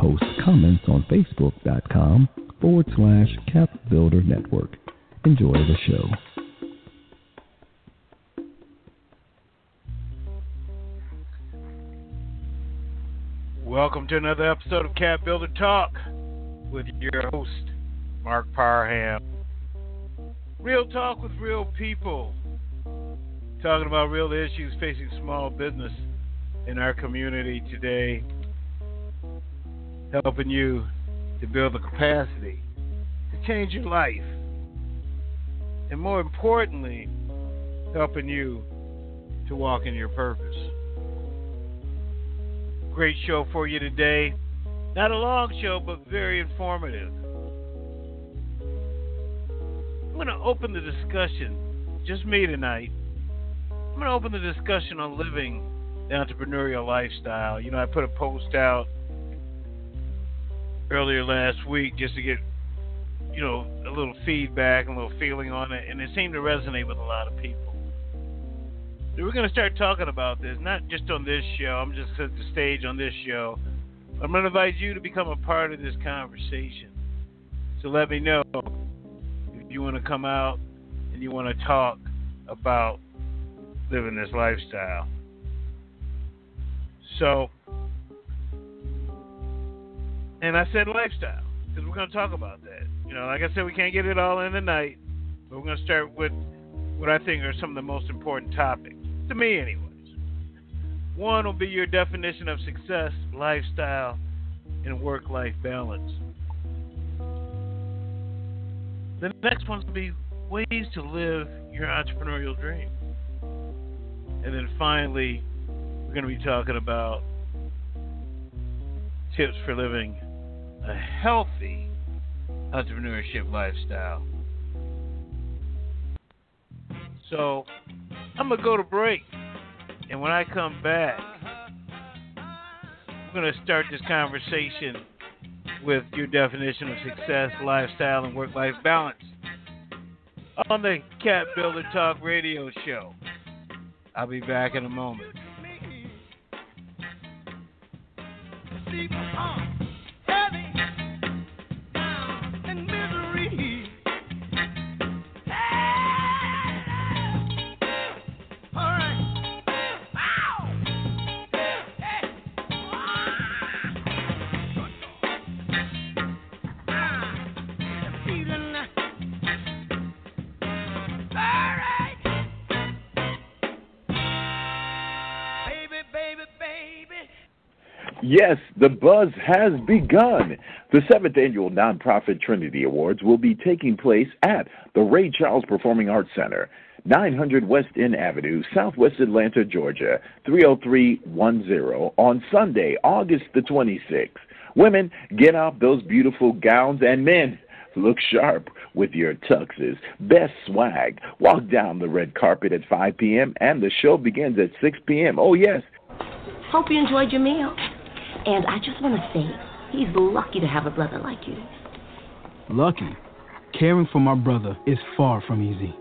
post comments on facebook.com forward slash capbuilder network. Enjoy the show. Welcome to another episode of Cap Builder Talk with your host, Marc Parham. Real talk with real people. Talking about real issues facing small business in our community today helping you to build the capacity to change your life. And more importantly, helping you to walk in your purpose. Great show for you today. Not a long show, but very informative. I'm going to open the discussion, just me tonight. I'm going to open the discussion on living the entrepreneurial lifestyle. You know, I put a post out earlier last week just to get you know a little feedback, and a little feeling on it, and it seemed to resonate with a lot of people. We're going to start talking about this, not just on this show. I'm just set the stage on this show. I'm going to invite you to become a part of this conversation. So let me know if you want to come out and you want to talk about living this lifestyle. So and I said lifestyle because we're going to talk about that. You know, like I said, we can't get it all in the night, but we're going to start with what I think are some of the most important topics to me, anyways. One will be your definition of success, lifestyle, and work-life balance. The next one will be ways to live your entrepreneurial dream. And then finally, we're going to be talking about tips for living a healthy entrepreneurship lifestyle. So I'm going to go to break. And when I come back, we're going to start this conversation with your definition of success, lifestyle, and work life balance on the Cap Builder Talk radio show. I'll be back in a moment. Yes, the buzz has begun. The seventh annual Nonprofit Trinity Awards will be taking place at the Ray Charles Performing Arts Center, 900 West End Avenue, Southwest Atlanta, Georgia, 30310 on Sunday, August the 26th. Women, get out those beautiful gowns, and men, look sharp with your tuxes. Best swag. Walk down the red carpet at 5 p.m. and the show begins at 6 p.m. Oh, yes. Hope you enjoyed your meal. And I just want to say, he's lucky to have a brother like you. Lucky? Caring for my brother is far from easy.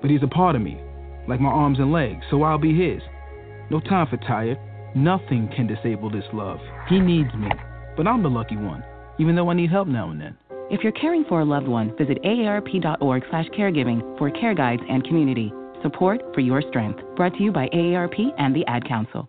But he's a part of me, like my arms and legs, so I'll be his. No time for tired. Nothing can disable this love. He needs me, but I'm the lucky one, even though I need help now and then. If you're caring for a loved one, visit aarp.org/caregiving for care guides and community support for your strength. Brought to you by AARP and the Ad Council.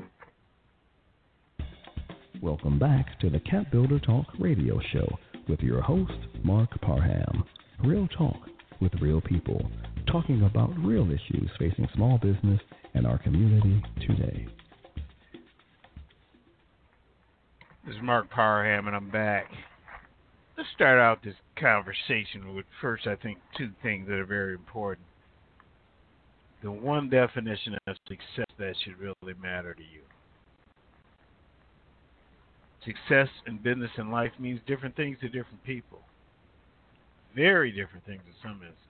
Welcome back to the Cap Builder Talk radio show with your host, Marc Parham. Real talk with real people, talking about real issues facing small business and our community today. This is Marc Parham, and I'm back. Let's start out this conversation with first, I think, two things that are very important. The one definition of success that should really matter to you. Success in business and life means different things to different people. Very different things in some instances.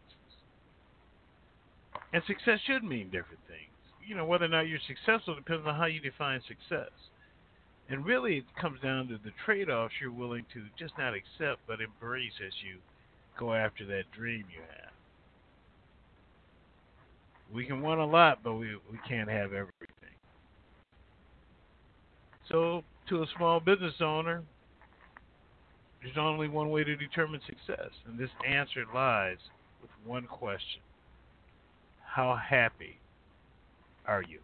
And success should mean different things. You know, whether or not you're successful depends on how you define success. And really, it comes down to the trade offs you're willing to just not accept but embrace as you go after that dream you have. We can want a lot, but we, we can't have everything. So, to a small business owner, there's only one way to determine success, and this answer lies with one question How happy are you?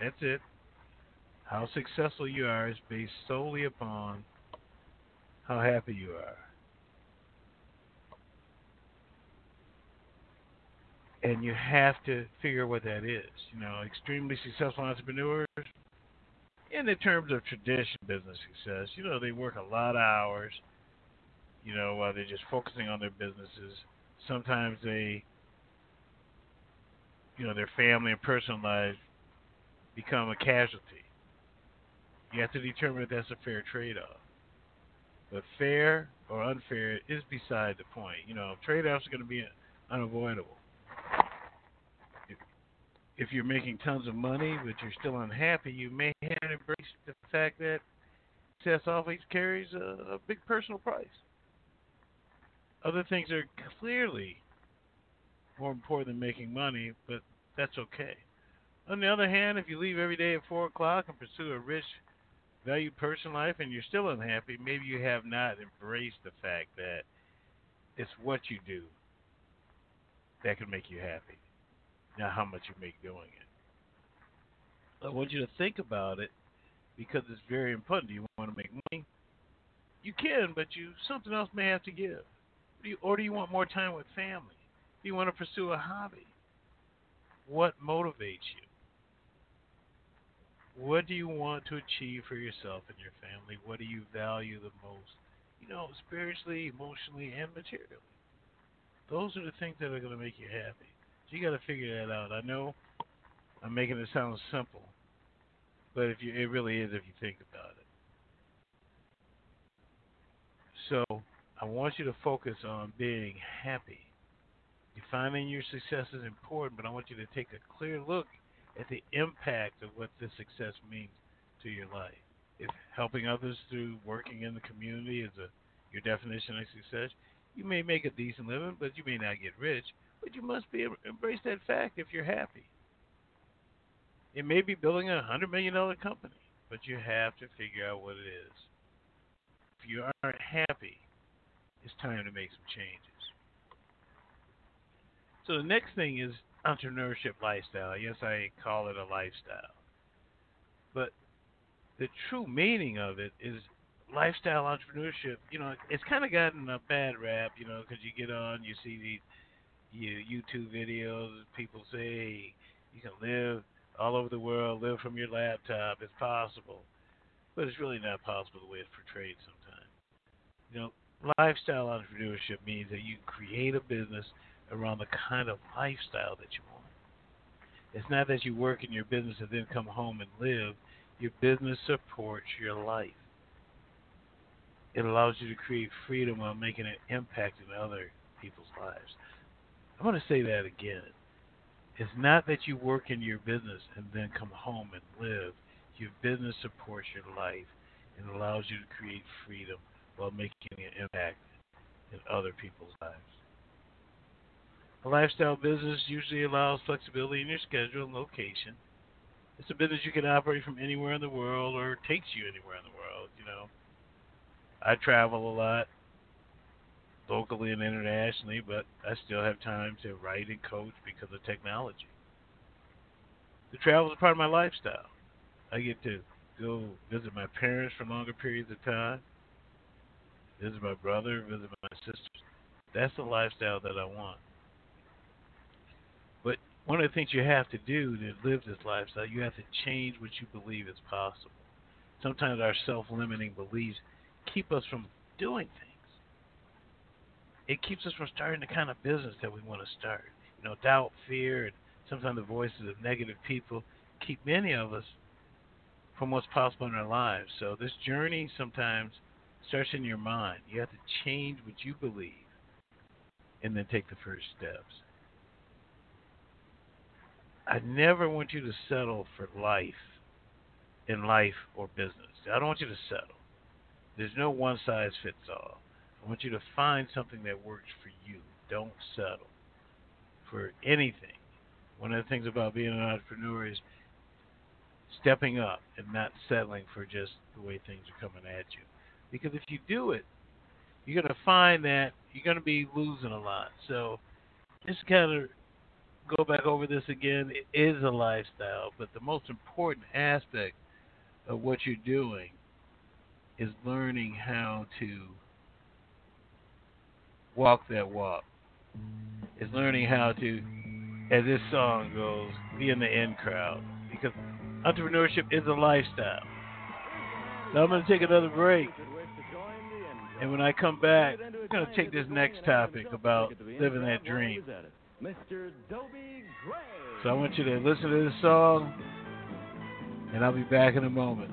That's it. How successful you are is based solely upon how happy you are. And you have to figure what that is. You know, extremely successful entrepreneurs, in the terms of traditional business success, you know, they work a lot of hours, you know, while they're just focusing on their businesses. Sometimes they, you know, their family and personal lives become a casualty. You have to determine if that's a fair trade off. But fair or unfair is beside the point. You know, trade offs are going to be unavoidable. If, you're making tons of money but you're still unhappy, you may have to embrace the fact that success always carries a, a big personal price. Other things are clearly more important than making money, but that's okay. On the other hand, if you leave every day at 4 o'clock and pursue a rich, valued personal life and you're still unhappy, maybe you have not embraced the fact that it's what you do that can make you happy, not how much you make doing it. I want you to think about it because it's very important. Do you want to make money? You can, but you something else may have to give. Do you, or do you want more time with family? Do you want to pursue a hobby? What motivates you? What do you want to achieve for yourself and your family? What do you value the most? You know, spiritually, emotionally, and materially. Those are the things that are going to make you happy. You got to figure that out. I know I'm making it sound simple, but if you, it really is if you think about it. So I want you to focus on being happy. Defining your success is important, but I want you to take a clear look at the impact of what this success means to your life. If helping others through working in the community is a your definition of success, you may make a decent living, but you may not get rich. But you must be embrace that fact if you're happy. It may be building a hundred million dollar company, but you have to figure out what it is. If you aren't happy, it's time to make some changes. So the next thing is entrepreneurship lifestyle. Yes, I call it a lifestyle. But the true meaning of it is lifestyle entrepreneurship. You know, it's kind of gotten a bad rap, you know, because you get on, you see these you, YouTube videos, people say you can live all over the world, live from your laptop. It's possible. But it's really not possible the way it's portrayed sometimes. You know, lifestyle entrepreneurship means that you create a business around the kind of lifestyle that you want. It's not that you work in your business and then come home and live. Your business supports your life. It allows you to create freedom while making an impact in other people's lives. I'm going to say that again. It's not that you work in your business and then come home and live. Your business supports your life and allows you to create freedom while making an impact in other people's lives. A lifestyle business usually allows flexibility in your schedule and location. It's a business you can operate from anywhere in the world or takes you anywhere in the world, you know. I travel a lot, locally and internationally, but I still have time to write and coach because of technology. The travel is part of my lifestyle. I get to go visit my parents for longer periods of time, visit my brother, visit my sisters. That's the lifestyle that I want. But one of the things you have to do to live this lifestyle, you have to change what you believe is possible. Sometimes our self limiting beliefs keep us from doing things. It keeps us from starting the kind of business that we want to start. You know, doubt, fear, and sometimes the voices of negative people keep many of us from what's possible in our lives. So this journey sometimes starts in your mind. You have to change what you believe and then take the first steps. I never want you to settle for life in life or business. I don't want you to settle. There's no one size fits all. I want you to find something that works for you. Don't settle for anything. One of the things about being an entrepreneur is stepping up and not settling for just the way things are coming at you. Because if you do it, you're going to find that you're going to be losing a lot. So just kind of go back over this again. It is a lifestyle, but the most important aspect of what you're doing is learning how to walk that walk. Is learning how to, as this song goes, be in the in crowd. Because entrepreneurship is a lifestyle. So I'm going to take another break. And when I come back, I'm going to take this next topic about living that dream. So I want you to listen to this song, and I'll be back in a moment.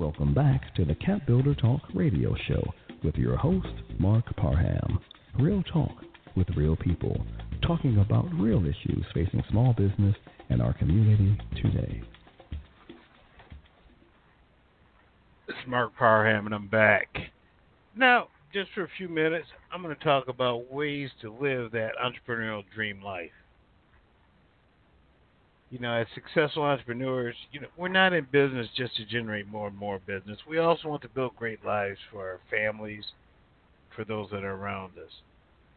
Welcome back to the Cap Builder Talk radio show with your host, Marc Parham. Real talk with real people, talking about real issues facing small business and our community today. Is Marc Parham, and I'm back. Now, just for a few minutes, I'm going to talk about ways to live that entrepreneurial dream life. You know, as successful entrepreneurs, you know, we're not in business just to generate more and more business. We also want to build great lives for our families, for those that are around us.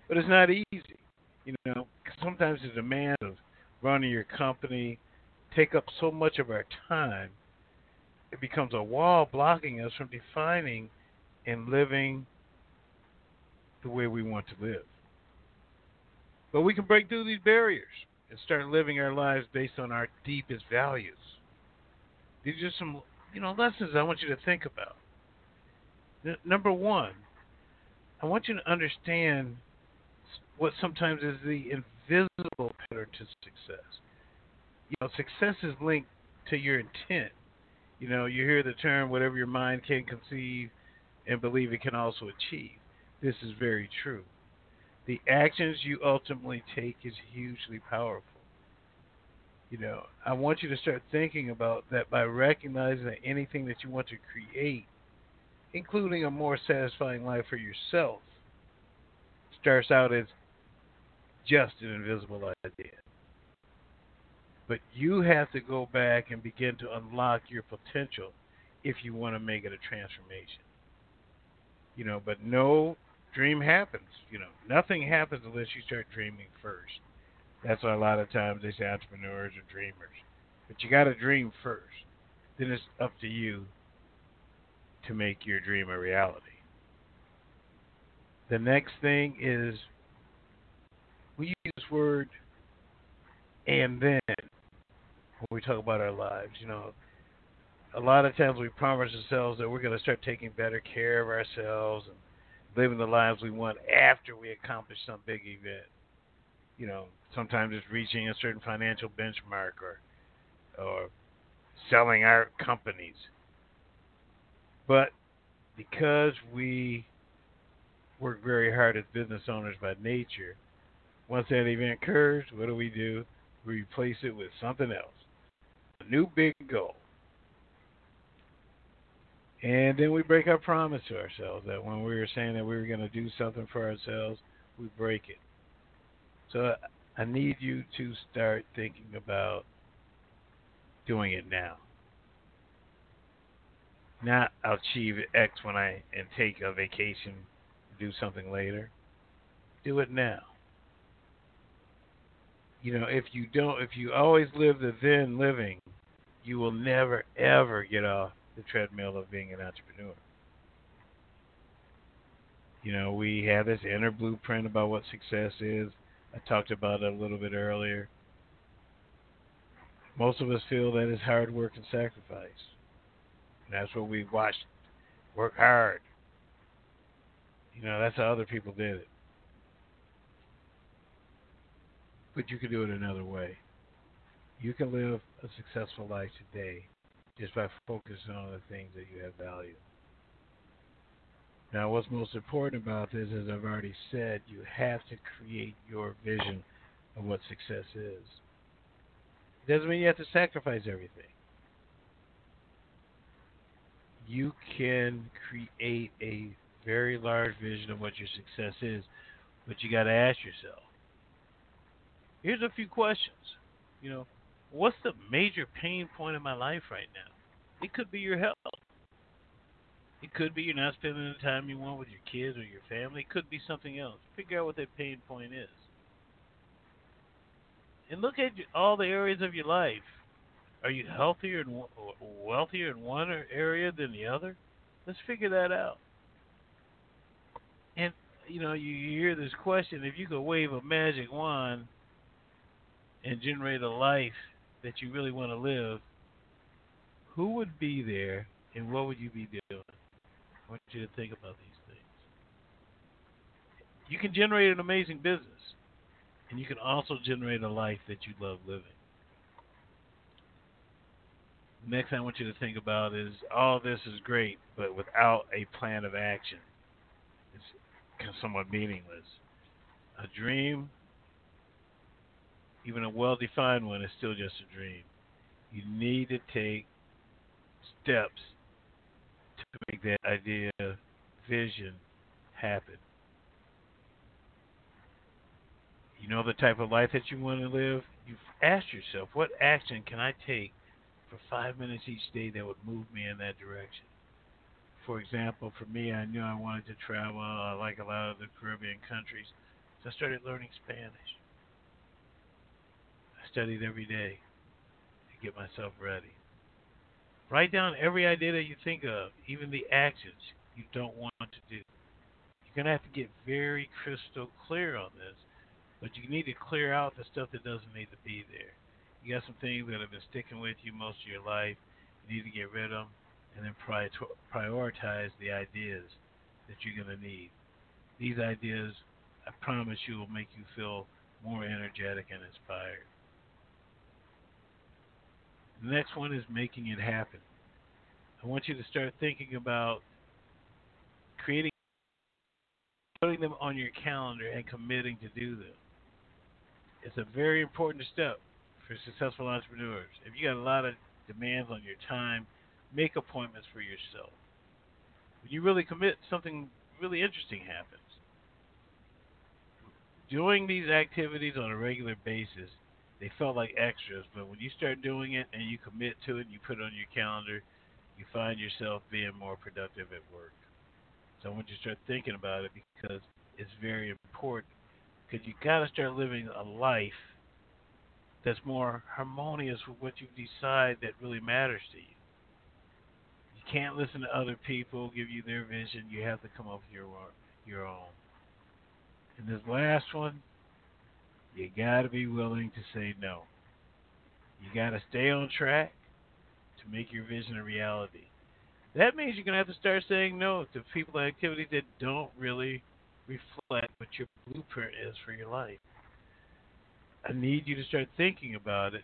But it's not easy. You know, sometimes the demands of running your company take up so much of our time, it becomes a wall blocking us from defining and living the way we want to live. But we can break through these barriers and start living our lives based on our deepest values. These are some, you know, lessons I want you to think about. N- number one, I want you to understand what sometimes is the invisible pillar to success. You know, success is linked to your intent. You know, you hear the term whatever your mind can conceive and believe it can also achieve. This is very true. The actions you ultimately take is hugely powerful. You know, I want you to start thinking about that by recognizing that anything that you want to create, including a more satisfying life for yourself, starts out as just an invisible idea. But you have to go back and begin to unlock your potential if you want to make it a transformation. You know, but no dream happens. You know, nothing happens unless you start dreaming first. That's why a lot of times they say entrepreneurs are dreamers. But you got to dream first. Then it's up to you to make your dream a reality. The next thing is we use this word and then when we talk about our lives. You know, a lot of times we promise ourselves that we're going to start taking better care of ourselves and living the lives we want after we accomplish some big event. You know, sometimes it's reaching a certain financial benchmark or or selling our companies. But because we work very hard as business owners by nature, once that event occurs, what do we do? We replace it with something else. A new big goal. And then we break our promise to ourselves that when we were saying that we were going to do something for ourselves, we break it. So I need you to start thinking about doing it now. Not I'll achieve X when I and take a vacation, do something later. Do it now. You know, if you don't, if you always live the then living, you will never ever get off the treadmill of being an entrepreneur. You know, we have this inner blueprint about what success is. I talked about it a little bit earlier. Most of us feel that it's hard work and sacrifice. And that's what we watched. Work hard. You know, that's how other people did it. But you can do it another way. You can live a successful life today just by focusing on the things that you have value. Now, what's most important about this, as I've already said, you have to create your vision of what success is. It doesn't mean you have to sacrifice everything. You can create a very large vision of what your success is, but you got to ask yourself. Here's a few questions. You know, what's the major pain point in my life right now? It could be your health. It could be you're not spending the time you want with your kids or your family. It could be something else. Figure out what that pain point is. And look at all the areas of your life. Are you healthier and wealthier in one area than the other? Let's figure that out. And you know, you hear this question: if you could wave a magic wand and generate a life that you really want to live, who would be there and what would you be doing? I want you to think about these things. You can generate an amazing business, and you can also generate a life that you love living. Next thing I want you to think about is all this is great, but without a plan of action, it's somewhat meaningless. A dream even a well defined one is still just a dream. You need to take steps to make that idea, vision happen. You know the type of life that you want to live? You've asked yourself, what action can I take for five minutes each day that would move me in that direction? For example, for me, I knew I wanted to travel. I like a lot of the Caribbean countries. So I started learning Spanish studied every day to get myself ready. Write down every idea that you think of, even the actions you don't want to do. You're going to have to get very crystal clear on this, but you need to clear out the stuff that doesn't need to be there. You got some things that have been sticking with you most of your life. You need to get rid of them and then prioritize the ideas that you're going to need. These ideas, I promise you, will make you feel more energetic and inspired. The next one is making it happen. I want you to start thinking about creating putting them on your calendar and committing to do them. It's a very important step for successful entrepreneurs. If you got a lot of demands on your time, make appointments for yourself. When you really commit, something really interesting happens. Doing these activities on a regular basis, they felt like extras, but when you start doing it and you commit to it, and you put it on your calendar, you find yourself being more productive at work. So I want you to start thinking about it because it's very important. Because you got to start living a life that's more harmonious with what you decide that really matters to you. You can't listen to other people give you their vision. You have to come up with your your own. And this last one, you got to be willing to say no. You got to stay on track to make your vision a reality. That means you're going to have to start saying no to people and activities that don't really reflect what your blueprint is for your life. I need you to start thinking about it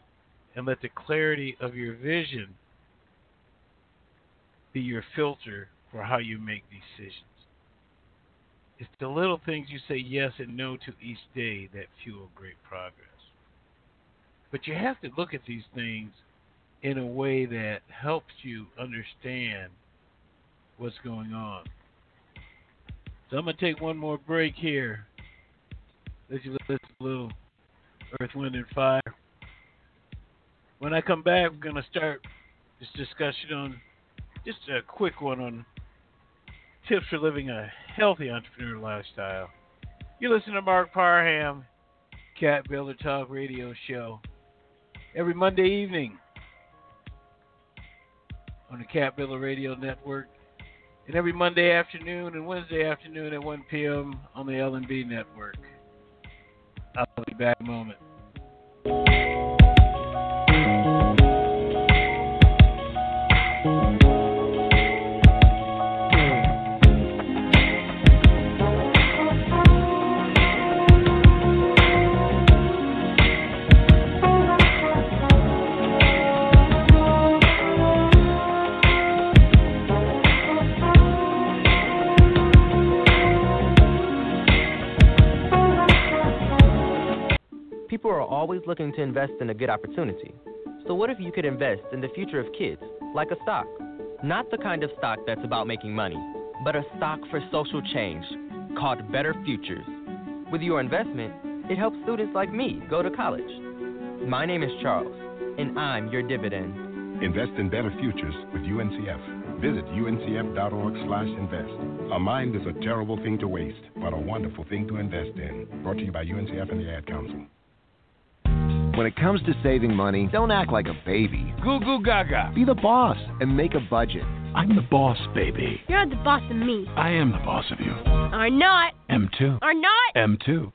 and let the clarity of your vision be your filter for how you make decisions. It's the little things you say yes and no to each day that fuel great progress. But you have to look at these things in a way that helps you understand what's going on. So I'm going to take one more break here. Let you listen to little Earth, Wind, and Fire. When I come back, we're going to start this discussion on just a quick one on tips for living a healthy entrepreneur lifestyle. You listen to Marc Parham, Cap Builder Talk Radio Show, every Monday evening on the Cap Builder Radio Network, and every Monday afternoon and Wednesday afternoon at 1 p.m. on the LNB Network. I'll be back in a moment. People are always looking to invest in a good opportunity. So, what if you could invest in the future of kids, like a stock? Not the kind of stock that's about making money, but a stock for social change called Better Futures. With your investment, it helps students like me go to college. My name is Charles, and I'm your dividend. Invest in better futures with UNCF. Visit uncf.org/invest. A mind is a terrible thing to waste, but a wonderful thing to invest in. Brought to you by UNCF and the Ad Council. When it comes to saving money, don't act like a baby. Goo goo gaga. Be the boss and make a budget. I'm the boss, baby. You're the boss of me. I am the boss of you. Are not. M2. Are not. M2. Ugh!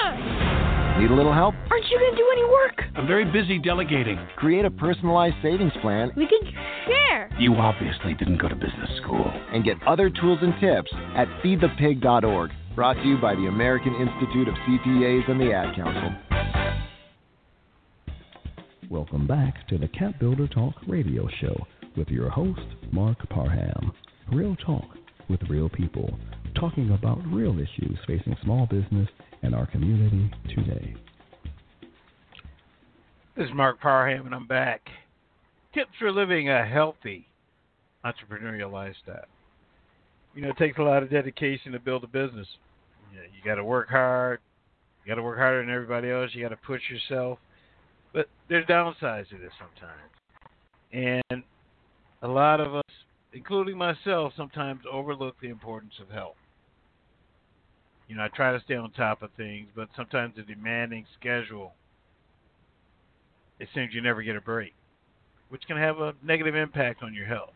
Ah! Need a little help? Aren't you going to do any work? I'm very busy delegating. Create a personalized savings plan. We can share. You obviously didn't go to business school. And get other tools and tips at feedthepig.org. Brought to you by the American Institute of CPAs and the Ad Council. Welcome back to the Cap Builder Talk radio show with your host, Marc Parham. Real talk with real people, talking about real issues facing small business and our community today. This is Marc Parham, and I'm back. Tips for living a healthy entrepreneurial lifestyle. You know, it takes a lot of dedication to build a business. You, you got to work hard. You got to work harder than everybody else. You got to push yourself. But there's downsides to this sometimes. And a lot of us, including myself, sometimes overlook the importance of health. You know, I try to stay on top of things, but sometimes the demanding schedule, it seems you never get a break, which can have a negative impact on your health.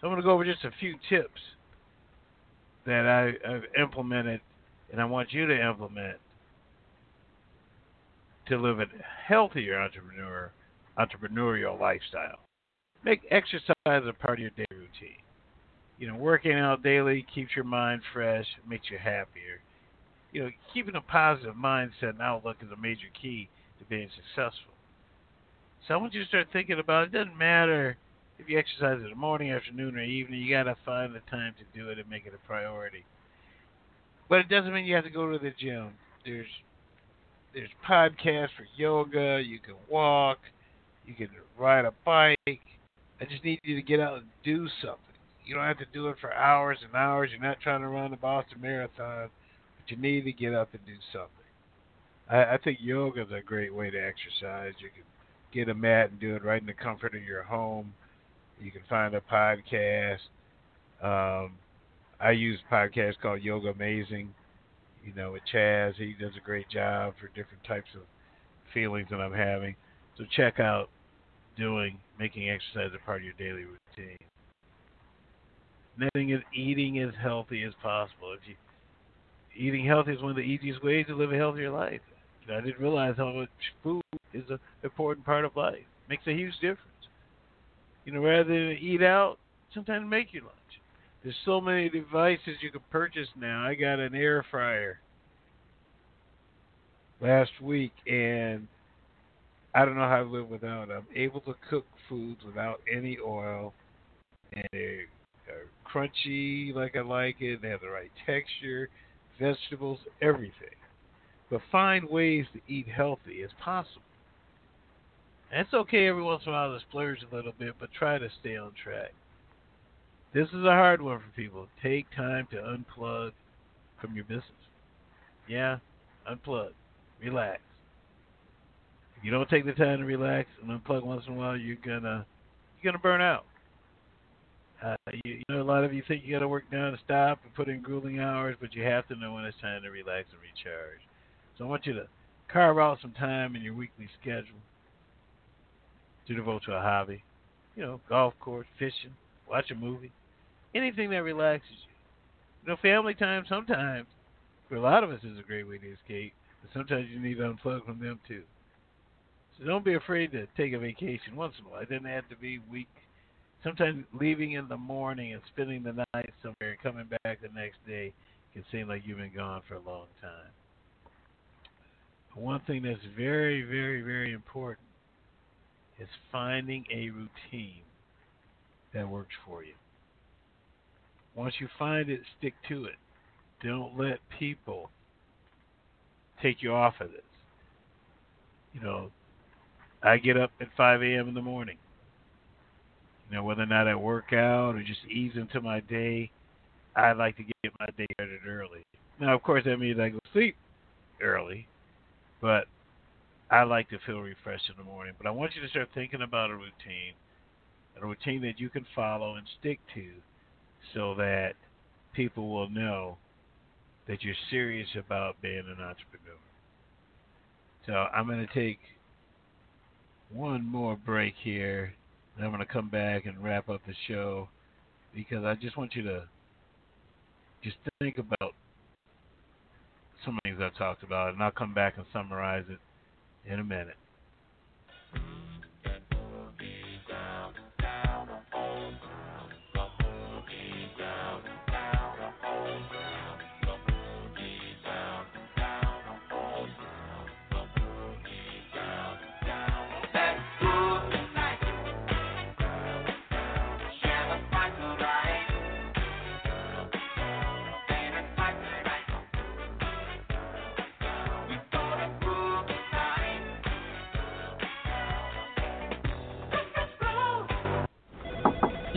So I'm going to go over just a few tips that I, I've implemented and I want you to implement to live a healthier entrepreneur entrepreneurial lifestyle. Make exercise a part of your day routine. You know, working out daily keeps your mind fresh, makes you happier. You know, keeping a positive mindset and outlook is a major key to being successful. So I want you to start thinking about it. It doesn't matter if you exercise in the morning, afternoon, or evening. You got to find the time to do it and make it a priority. But it doesn't mean you have to go to the gym. There's there's podcasts for yoga. You can walk. You can ride a bike. I just need you to get out and do something. You don't have to do it for hours and hours. You're not trying to run the Boston Marathon, but you need to get up and do something. I, I think yoga is a great way to exercise. You can get a mat and do it right in the comfort of your home. You can find a podcast. Um, I use a podcast called Yoga Amazing. You know, with Chaz, he does a great job for different types of feelings that I'm having. So check out doing making exercise a part of your daily routine. Nothing is eating as healthy as possible. If you eating healthy is one of the easiest ways to live a healthier life. I didn't realize how much food is an important part of life. Makes a huge difference. You know, rather than eat out, sometimes make your lunch. There's so many devices you can purchase now. I got an air fryer last week, and I don't know how to live without it. I'm able to cook foods without any oil, and they're, they're crunchy like I like it. They have the right texture, vegetables, everything. But find ways to eat healthy as possible. It's okay every once in a while to splurge a little bit, but try to stay on track. This is a hard one for people. Take time to unplug from your business. Yeah, unplug. Relax. If you don't take the time to relax and unplug once in a while, you're gonna you're gonna burn out. Uh, you, you know, a lot of you think you got to work down non-stop and put in grueling hours, but you have to know when it's time to relax and recharge. So I want you to carve out some time in your weekly schedule to devote to a hobby. You know, golf course, fishing, watch a movie, anything that relaxes you. You know, family time sometimes, for a lot of us, is a great way to escape, but sometimes you need to unplug from them too. So don't be afraid to take a vacation once in a while. It doesn't have to be week. Sometimes leaving in the morning and spending the night somewhere and coming back the next day can seem like you've been gone for a long time. One thing that's very, very, very important is finding a routine that works for you. Once you find it, stick to it. Don't let people take you off of this. You know, I get up at 5 a.m. in the morning. You know, whether or not I work out or just ease into my day, I like to get my day started early. Now, of course, that means I go to sleep early, but I like to feel refreshed in the morning. But I want you to start thinking about a routine, a routine that you can follow and stick to so that people will know that you're serious about being an entrepreneur. So I'm going to take one more break here, and I'm going to come back and wrap up the show because I just want you to just think about some things I've talked about, and I'll come back and summarize it in a minute.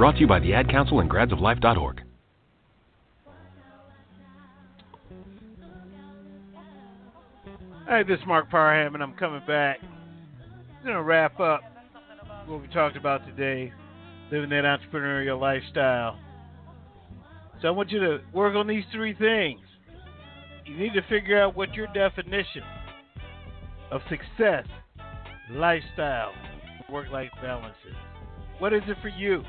Brought to you by the Ad Council and gradsoflife.org. Hey, this is Marc Parham, and I'm coming back. I'm going to wrap up what we talked about today living that entrepreneurial lifestyle. So I want you to work on these three things. You need to figure out what your definition of success, lifestyle, work life balance is. What is it for you?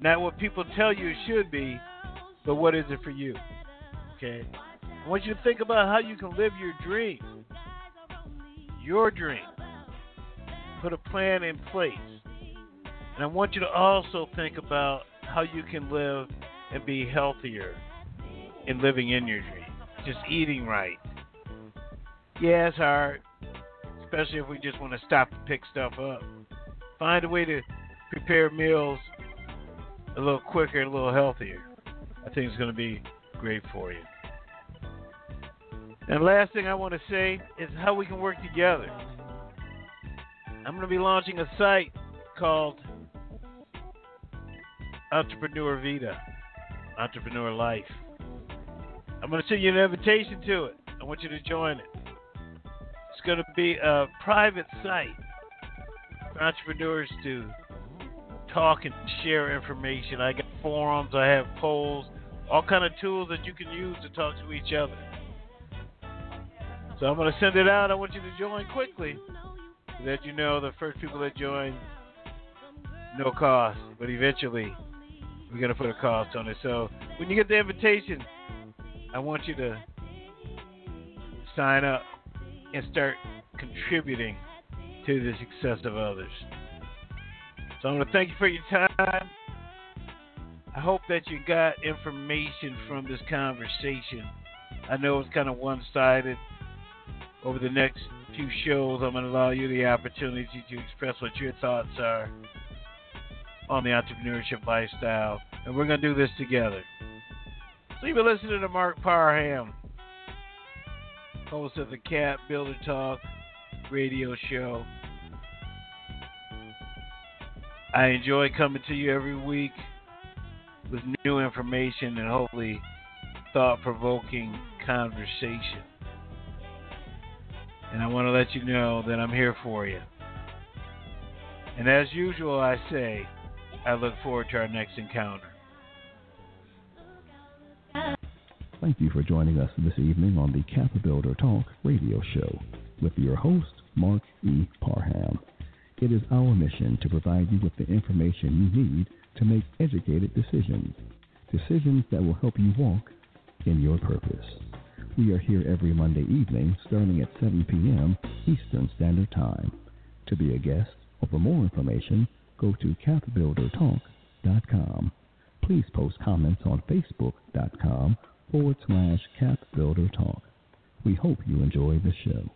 Not what people tell you it should be, but what is it for you? Okay? I want you to think about how you can live your dream. Your dream. Put a plan in place. And I want you to also think about how you can live and be healthier in living in your dream. Just eating right. Yeah, it's hard, especially if we just want to stop and pick stuff up. Find a way to prepare meals a little quicker, a little healthier. I think it's going to be great for you. And last thing I want to say is how we can work together. I'm going to be launching a site called Entrepreneur Vita, Entrepreneur Life. I'm going to send you an invitation to it. I want you to join it. It's going to be a private site for entrepreneurs to talk and share information. I got forums, I have polls, all kind of tools that you can use to talk to each other. So I'm going to send it out. I want you to join quickly so that you know the first people that join, no cost, but eventually we're going to put a cost on it. So when you get the invitation, I want you to sign up and start contributing to the success of others. So I want to thank you for your time. I hope that you got information from this conversation. I know it's kind of one sided. Over the next few shows, I'm going to allow you the opportunity to express what your thoughts are on the entrepreneurship lifestyle. And we're going to do this together. So you've been listening to Marc Parham, host of the Cap Builder Talk radio show. I enjoy coming to you every week with new information and hopefully thought provoking conversation. And I want to let you know that I'm here for you. And as usual, I say, I look forward to our next encounter. Thank you for joining us this evening on the Builder Talk radio show with your host, Marc E. Parham. It is our mission to provide you with the information you need to make educated decisions, decisions that will help you walk in your purpose. We are here every Monday evening starting at 7 p.m. Eastern Standard Time. To be a guest or for more information, go to capbuildertalk.com. Please post comments on facebook.com forward slash capbuildertalk. We hope you enjoy the show.